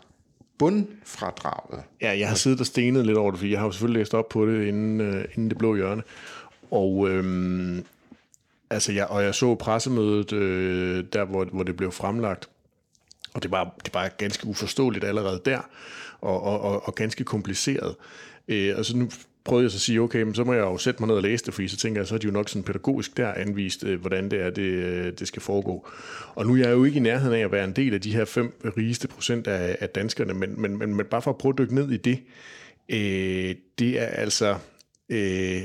bundfradraget. Ja, jeg har siddet og stenet lidt over det, fordi jeg har jo selvfølgelig læst op på det inden, øh, inden det blå hjørne. Og, øhm, altså jeg, og jeg så pressemødet, øh, der hvor, hvor det blev fremlagt, og det var, det var ganske uforståeligt allerede der, og, og, og, og ganske kompliceret. Øh, og så nu prøvede jeg så at sige, okay, men så må jeg jo sætte mig ned og læse det, fordi så tænker jeg, så er de jo nok sådan pædagogisk der anvist, øh, hvordan det er, det, øh, det skal foregå. Og nu er jeg jo ikke i nærheden af at være en del af de her fem rigeste procent af, af danskerne, men, men, men, men bare for at prøve at dykke ned i det, øh, det er altså... Øh,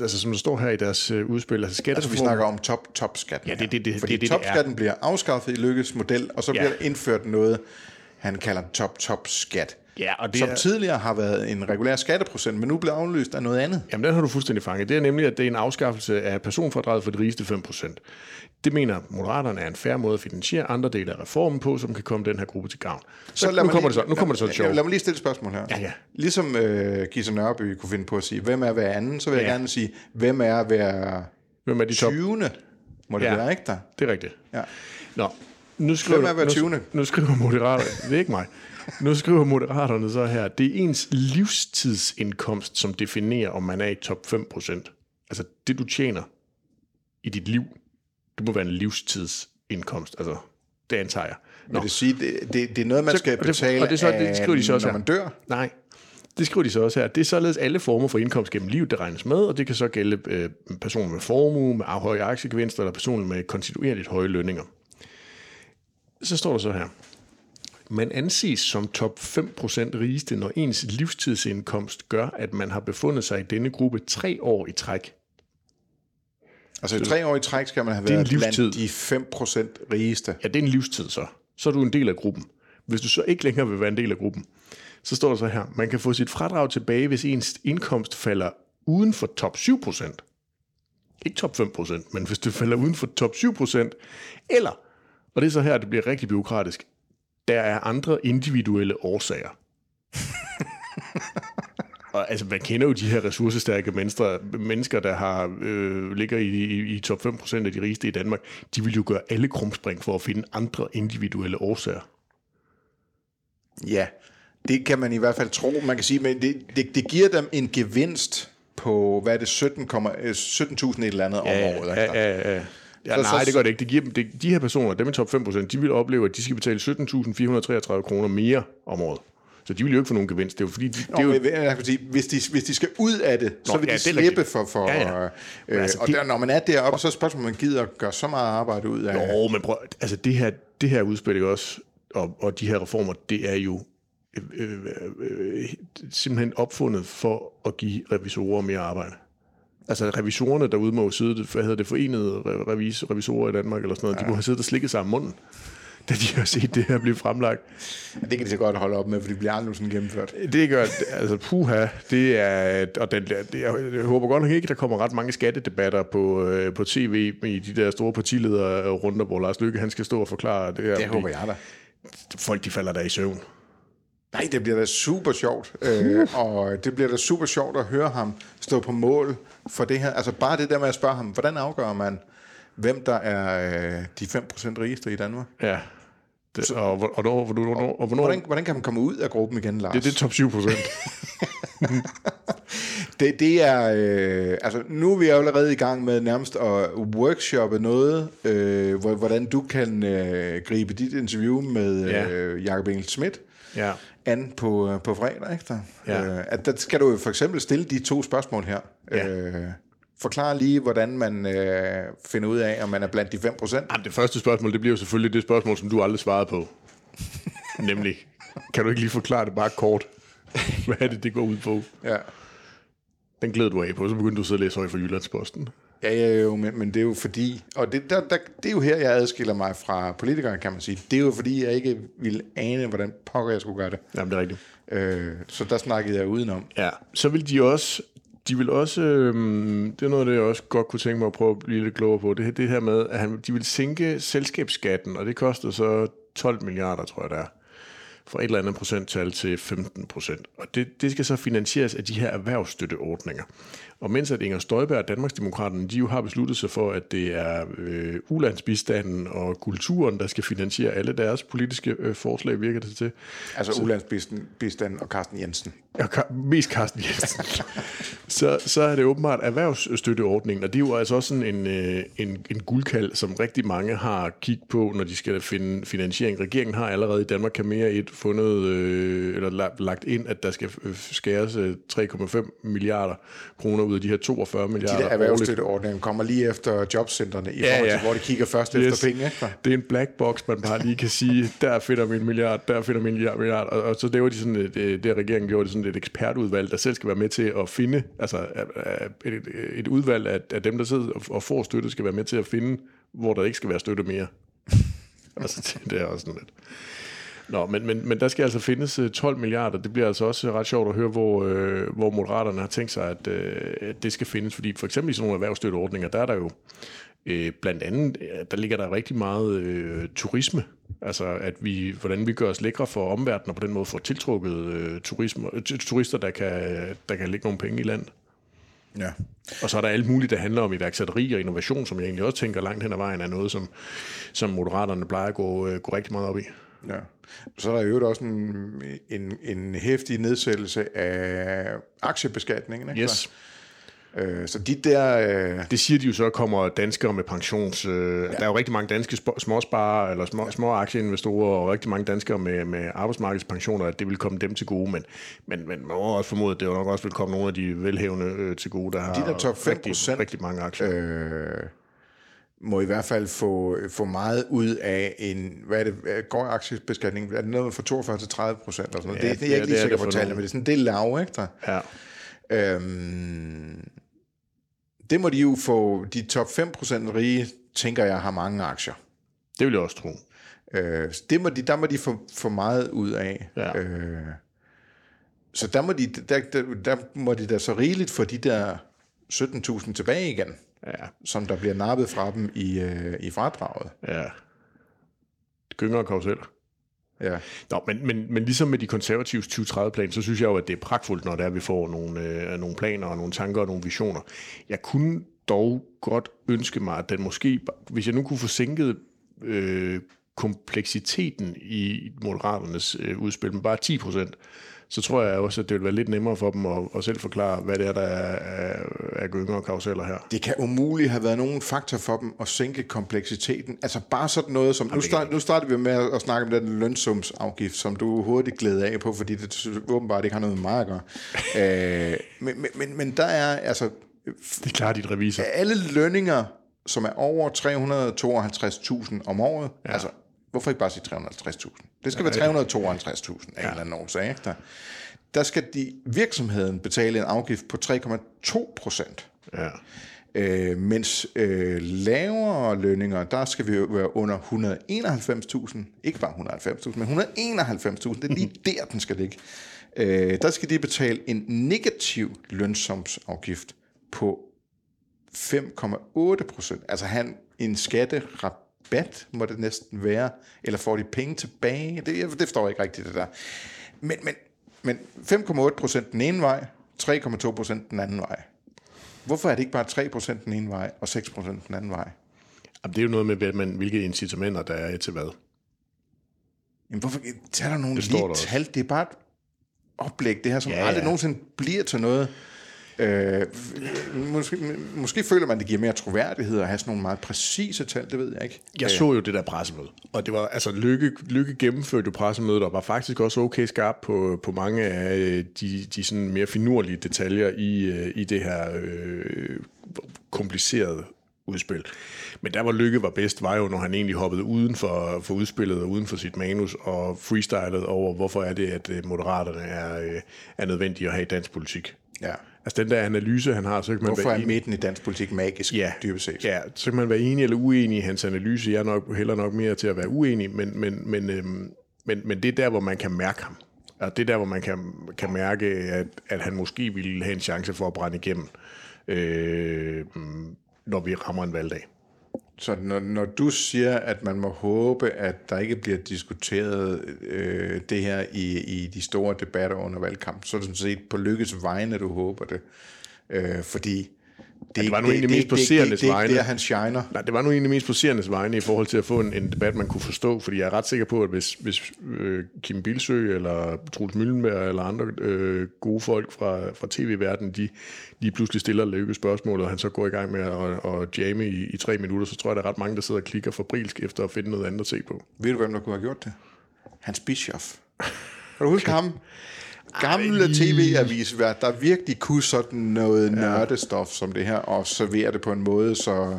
altså som der står her i deres øh, udspil, altså Altså, vi snakker om top-top-skatten. Ja, det- det- det- Fordi det- det- det er. topskatten bliver afskaffet i Lykkes model, og så Ja. bliver der indført noget, han kalder top-top-skat. Ja, og det som er- tidligere har været en regulær skatteprocent, men nu bliver afløst af noget andet. Jamen, den har du fuldstændig fanget. Det er nemlig, at det er en afskaffelse af personfradraget for de rigeste 5%. Det mener Moderaterne er en færre måde at finansiere andre dele af reformen på, som kan komme den her gruppe til gavn. Så, lad nu, kommer lige, det så, nu kommer det så et sjovt. lad mig lige stille et spørgsmål her. Ja, ja. Ligesom øh, Gita Nørby kunne finde på at sige, hvem er hver anden, så vil jeg Ja. gerne sige, hvem er hver Hvem er de top? 20. Må det Ja. være, ikke der? Det er rigtigt. Ja. Nå, nu skriver, Hvem er hver nu, 20.? nu skriver Moderaterne, det er ikke mig, nu skriver Moderaterne så her, det er ens livstidsindkomst, som definerer, om man er i top 5%. Altså det, du tjener i dit liv, det må være en livstidsindkomst. Altså, det antager jeg. Nå. Vil det sige, det, det, det er noget, man Så- skal og det- betale og det så- det skriver de så også når her. man dør? Nej, Det skriver de så også her. Det er således alle former for indkomst gennem livet, der regnes med, og det kan så gælde øh, personer med formue, med høje aktiegevinster, eller personer med kontinuerligt høje lønninger. Så står der så her. Man anses som top 5% rigeste, når ens livstidsindkomst gør, at man har befundet sig i denne gruppe tre år i træk. Altså i tre år i træk skal man have været blandt de 5% rigeste. Ja, det er en livstid så. Så er du en del af gruppen. Hvis du så ikke længere vil være en del af gruppen, så står der så her, man kan få sit fradrag tilbage, hvis ens indkomst falder uden for top 7%. Ikke top 5%, men hvis det falder uden for top 7%, eller, og det er så her, det bliver rigtig byråkratisk, der er andre individuelle årsager. Og altså, man kender jo de her ressourcestærke mennesker, mennesker der har øh, ligger i, i, i top 5% af de rigeste i Danmark. De vil jo gøre alle krumspring for at finde andre individuelle årsager. Ja, det kan man i hvert fald tro. Man kan sige, men det, det, det giver dem en gevinst på, hvad er det, 17 øh, 17.000 et eller andet om året. Ja, ja, ja. Ja, Så- nej, det gør det ikke. Det giver dem, det, de her personer, dem i top 5%, de vil opleve, at de skal betale 17.433 kroner mere om året. Så de vil jo ikke få nogen gevinst. Det er jo fordi, de, det Nå, er jo, men jeg kan sige, hvis, de, hvis de skal ud af det, så Nå, vil de ja, det er slippe for... for Ja, ja. Øh, altså, og det- der, når man er deroppe, så er spørgsmålet, om man gider at gøre så meget arbejde ud af... Jo, men prøv, altså det her, det her udspil ikke også, og, og de her reformer, det er jo øh, øh, øh, simpelthen opfundet for at give revisorer mere arbejde. Altså revisorerne derude må jo sidde, hvad hedder det, forenede re- revis, revisorer i Danmark eller sådan noget, ja. de må have siddet og slikket sig om munden, da de har set det her blive fremlagt. Det kan de så godt holde op med, for det bliver aldrig sådan gennemført. Det gør, altså puha, det er, og den, det, jeg, jeg håber godt nok ikke, der kommer ret mange skattedebatter på, øh, på tv i de der store partiledere runder, hvor Lars Lykke han skal stå og forklare det her. Det håber jeg da. Folk de falder der i søvn. Nej, det bliver da super sjovt. Øh, og det bliver da super sjovt at høre ham stå på mål for det her. Altså bare det der med at spørge ham, hvordan afgør man, hvem der er øh, de 5% rigeste i Danmark? Ja. Det, og, hvor- og, hvornår, hvornår, hvornår, og hvornår Hvordan, hvordan kan man komme ud af gruppen igen, Lars? det, det er top 7 procent. Det, det er, øh, altså nu er vi allerede i gang med nærmest at workshoppe noget, øh, hvor- hvordan du kan øh, gribe dit interview med Ja. øh, Jacob Engel Schmidt ja. an på, øh, på fredag. Ikke der? Ja. Øh, at der skal du for eksempel stille de to spørgsmål her. Ja. Øh, forklar lige, hvordan man øh, finder ud af, om man er blandt de 5%. Jamen, det første spørgsmål, det bliver jo selvfølgelig det spørgsmål, som du aldrig svarede på. Nemlig, kan du ikke lige forklare det bare kort? Hvad er det, det går ud på? Ja. Den glæder du af på, så begyndte du at sidde og læse højt fra Jyllandsposten. Ja, ja, jo, men, men det er jo fordi, og det, der, der, det er jo her, jeg adskiller mig fra politikere, kan man sige. Det er jo fordi, jeg ikke ville ane, hvordan pokker jeg skulle gøre det. Jamen, det er rigtigt. Øh, så der snakkede jeg udenom. Ja, så vil de også, de vil også, øhm, det er noget, det jeg også godt kunne tænke mig at prøve at blive lidt klogere på, det, her- det her med, at han, de vil sænke selskabsskatten, og det koster så 12 milliarder, tror jeg det er, fra et eller andet procenttal til 15 procent. Og det, det skal så finansieres af de her erhvervsstøtteordninger. Og mens at Inger Støjberg og Danmarksdemokraterne, de jo har besluttet sig for, at det er øh, ulandsbistanden og kulturen, der skal finansiere alle deres politiske øh, forslag, virker det til. Altså Ulandsbistand og Carsten Jensen. Ja, Ka- mest Carsten Jensen. så, så er det åbenbart erhvervsstøtteordningen, og det er jo altså også sådan en, øh, en, en guldkald, som rigtig mange har kigget på, når de skal finde finansiering. Regeringen har allerede i Danmark kan mere et fundet, øh, eller la- lagt ind, at der skal øh, skæres øh, 3,5 milliarder kroner ud af de her 42 De milliarder der årligt. erhvervsstøtteordninger kommer lige efter jobcentrene, i Ja, forhold til, ja. hvor de kigger først yes. efter penge. Ikke? Det er en black box, man bare lige kan sige, der finder vi en milliard, der finder vi en milliard. Og, og så laver de sådan et, øh, det regeringen gjort, det er sådan et ekspertudvalg, der selv skal være med til at finde, altså øh, øh, et, et udvalg af, af dem, der sidder og, og får støtte, skal være med til at finde, hvor der ikke skal være støtte mere. altså, det, det er også sådan lidt. Nå, men, men, men der skal altså findes øh, 12 milliarder. Det bliver altså også ret sjovt at høre, hvor, øh, hvor Moderaterne har tænkt sig, at, øh, at det skal findes. Fordi for eksempel i sådan nogle erhvervsstøtteordninger, der er der jo øh, blandt andet, der ligger der rigtig meget øh, turisme. Altså, at vi, hvordan vi gør os lækre for omverdenen, og på den måde får tiltrukket øh, turisme, øh, turister, der kan, der kan lægge nogle penge i landet. Ja. Og så er der alt muligt, der handler om iværksætteri og innovation, som jeg egentlig også tænker langt hen ad vejen er noget, som, som Moderaterne plejer at gå, øh, gå rigtig meget op i. Ja. Så er der jo også en, en, en hæftig nedsættelse af aktiebeskatningen. Ikke? Yes. Øh, så de der... Øh, Det siger de jo så, kommer danskere med pensions... Øh, ja. Der er jo rigtig mange danske sp- småsparere, eller små, små aktieinvestorer, og rigtig mange danskere med, med arbejdsmarkedspensioner, at det vil komme dem til gode, men, men, men man må også formode, at det jo nok også vil komme nogle af de velhævende øh, til gode, der har der top 5%, rigtig, rigtig mange aktier. øh, må i hvert fald få, få meget ud af en, hvad er det, øh, går aktiebeskatning, er det noget fra 42 til 30 procent eller sådan noget? Ja, det, det, er jeg ikke lige sikker på tallene, men det er sådan, det er lav, ikke der? Ja. Øhm, det må de jo få, de top 5 procent rige, tænker jeg, har mange aktier. Det vil jeg også tro. Øh, det må de, der må de få, få meget ud af. Ja. Øh, så der må, de, der, der, der må de da så rigeligt få de der 17.000 tilbage igen, Ja, som der bliver nappet fra dem i, øh, i fradraget. ja. Gynger og karuseller. Ja. Nå, men, men, men ligesom med de konservatives 2030-plan, så synes jeg jo, at det er pragtfuldt, når det er, at vi får nogle, øh, nogle planer og nogle tanker og nogle visioner. Jeg kunne dog godt ønske mig, at den måske, hvis jeg nu kunne få sænket øh, kompleksiteten i Moderaternes øh, udspil med bare 10 procent, så tror jeg også, at det vil være lidt nemmere for dem at, at selv forklare, hvad det er, der er, er, er gynger og karuseller her. Det kan umuligt have været nogen faktor for dem at sænke kompleksiteten. Altså bare sådan noget som... Nu, start, nu starter vi med at snakke om den lønsumsafgift, som du hurtigt glæder af på, fordi det åbenbart ikke har noget med mig at gøre. øh, men, men, men, men der er altså... Det er klart dit revisor. Alle lønninger, som er over 352.000 om året, ja. altså hvorfor ikke bare sige 350.000? Det skal ja, være 352.000 af ja. en eller anden årsag. Ikke? Der, der skal de, virksomheden betale en afgift på 3,2 procent. Ja. Øh, mens øh, lavere lønninger, der skal vi jo være under 191.000, ikke bare 190.000, men 191.000, det er lige der, den skal ligge. Øh, der skal de betale en negativ lønsomsafgift på 5,8 procent. Altså han en skatterabat, må det næsten være, eller får de penge tilbage? Det, det forstår jeg ikke rigtigt, det der. Men, men, men 5,8 procent den ene vej, 3,2 procent den anden vej. Hvorfor er det ikke bare 3 procent den ene vej, og 6 procent den anden vej? Jamen, det er jo noget med, hvad man, hvilke incitamenter der er til hvad. Jamen, hvorfor tager der nogle Det lige tal? Det er bare et oplæg, det her, som Ja, ja, aldrig nogensinde bliver til noget. Øh, måske, måske føler man, det giver mere troværdighed at have sådan nogle meget præcise tal, det ved jeg ikke. Jeg så jo det der pressemøde, og det var, altså, Lykke, Lykke gennemførte jo pressemødet, og var faktisk også okay skarp på, på mange af øh, de, de sådan mere finurlige detaljer i, øh, i det her øh, komplicerede udspil. Men der, hvor Lykke var bedst, var jo, når han egentlig hoppede uden for, for udspillet og uden for sit manus og freestylede over, hvorfor er det, at øh, moderaterne er, øh, er nødvendige at have i dansk politik. Ja. Altså den der analyse, han har, så kan man Hvorfor være er midten i dansk politik magisk, Ja, dybest set? ja, så kan man være enig eller uenig i hans analyse. Jeg er nok heller nok mere til at være uenig, men, men, men, øhm, men, men det er der, hvor man kan mærke ham. Og det er der, hvor man kan, kan mærke, at, at han måske ville have en chance for at brænde igennem, øh, når vi rammer en valgdag. Så når, når du siger, at man må håbe, at der ikke bliver diskuteret øh, det her i, i de store debatter under valgkamp, så er det sådan set på lykkes vegne, du håber det. Øh, fordi det, var nu egentlig mest på det, det, seernes det, det, det er vegne. ikke der, han shiner. Nej, det var nu egentlig mest på seernes vegne i forhold til at få en, en debat, man kunne forstå, fordi jeg er ret sikker på, at hvis, hvis øh, Kim Bilsø eller Troels Møllenberg eller andre øh, gode folk fra, fra tv-verdenen, de lige pludselig stiller Løkke spørgsmål, og han så går i gang med at, at jamme i, i tre minutter, så tror jeg, der er ret mange, der sidder og klikker fabrilsk efter at finde noget andet at se på. Ved du, hvem der kunne have gjort det? Hans Bischoff. Kan du huske ham? Gamle tv-avisvært, der virkelig kunne sådan noget ja. nørdestof som det her, og servere det på en måde, så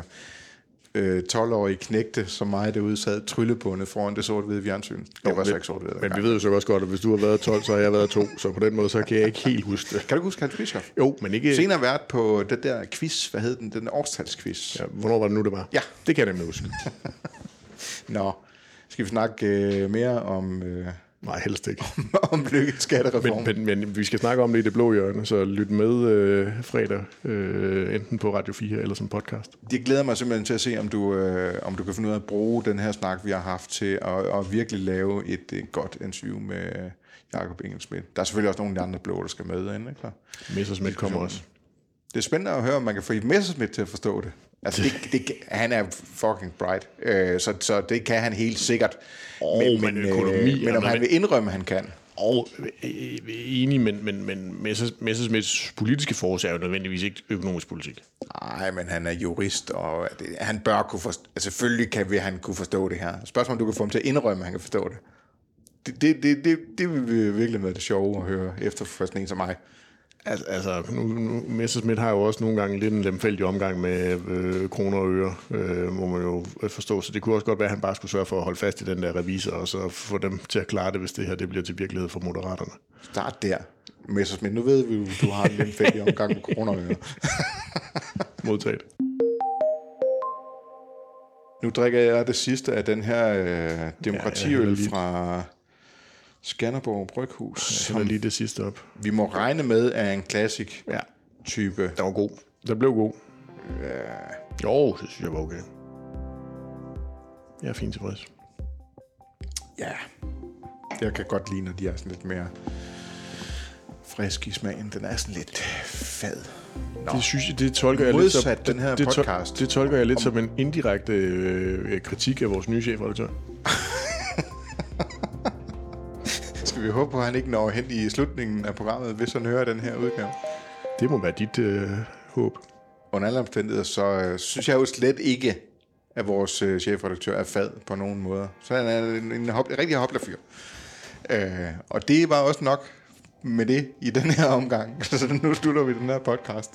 øh, 12-årige knægte, som mig derude, sad tryllebundet foran det sort-hvide fjernsyn. Det var så ikke sort-hvide. Men vi ved jo så også godt, at hvis du har været 12, så har jeg været 2, så på den måde, så kan jeg ikke helt huske det. Kan du huske Hans Bischoff? Jo, men ikke... Senere været på den der quiz, hvad hed den? Den årstalsquiz. Ja, hvornår var det nu, det var? Ja. Det kan jeg nemlig huske. Nå, skal vi snakke øh, mere om, øh, Nej, helst ikke. om lykkes skattereform? Men, men, men vi skal snakke om det i det blå hjørne, så lyt med øh, fredag, øh, enten på Radio 4 eller som podcast. Det glæder mig simpelthen til at se, om du, øh, om du kan finde ud af at bruge den her snak, vi har haft til at, at virkelig lave et, et godt interview med Jakob Engelsmidt. Der er selvfølgelig også nogle af de andre blå, der skal med ind, ikke? Messersmith kommer også. Det er spændende at høre, om man kan få Ib Messerschmidt til at forstå det. Altså, det, det, han er fucking bright, øh, så, så det kan han helt sikkert. Åh, men økonomi øh, men om han noget- vil indrømme, han kan. Og øh, enig, men, men, men Messersmiths politiske force er jo nødvendigvis ikke økonomisk politik. Nej, men han er jurist, og det, han bør kunne forstå... Altså, selvfølgelig kan vi, han kunne forstå det her. Spørgsmålet du kan få ham til at indrømme, at han kan forstå det. Det, det, det, det, det vil virkelig være det sjove at høre efter sådan en som mig. Altså, altså nu, nu, Messerschmidt har jo også nogle gange lidt en lemfældig omgang med øh, kroner og øre, øh, må man jo forstå. Så det kunne også godt være, at han bare skulle sørge for at holde fast i den der revisor, og så få dem til at klare det, hvis det her det bliver til virkelighed for moderaterne. Start der. Messerschmidt, nu ved vi, at du har en lemfældig omgang med kroner og øre. Modtaget. Nu drikker jeg det sidste af den her øh, demokratiøl ja, fra Skanderborg Bryghus. Jeg lige det sidste op. Vi må regne med, at en klassik ja. type. Den var god. Den blev god. Ja. Jo, det synes jeg var okay. Jeg er fint tilfreds. Ja. Jeg kan godt lide, når de er sådan lidt mere frisk i smagen. Den er sådan lidt fad. Nå. Det synes jeg, det tolker jeg Modsat lidt som, den her det, podcast. Det, det tolker jeg lidt om, som en indirekte øh, kritik af vores nye chefredaktør. vi håbe på, at han ikke når hen i slutningen af programmet, hvis han hører den her udgave? Det må være dit øh, håb. Under alle omstændigheder, så øh, synes jeg jo slet ikke, at vores øh, chefredaktør er fad på nogen måder. Så han er en, en, hop, en rigtig hoplerfyr. Øh, og det var også nok med det i den her omgang. Så nu slutter vi den her podcast.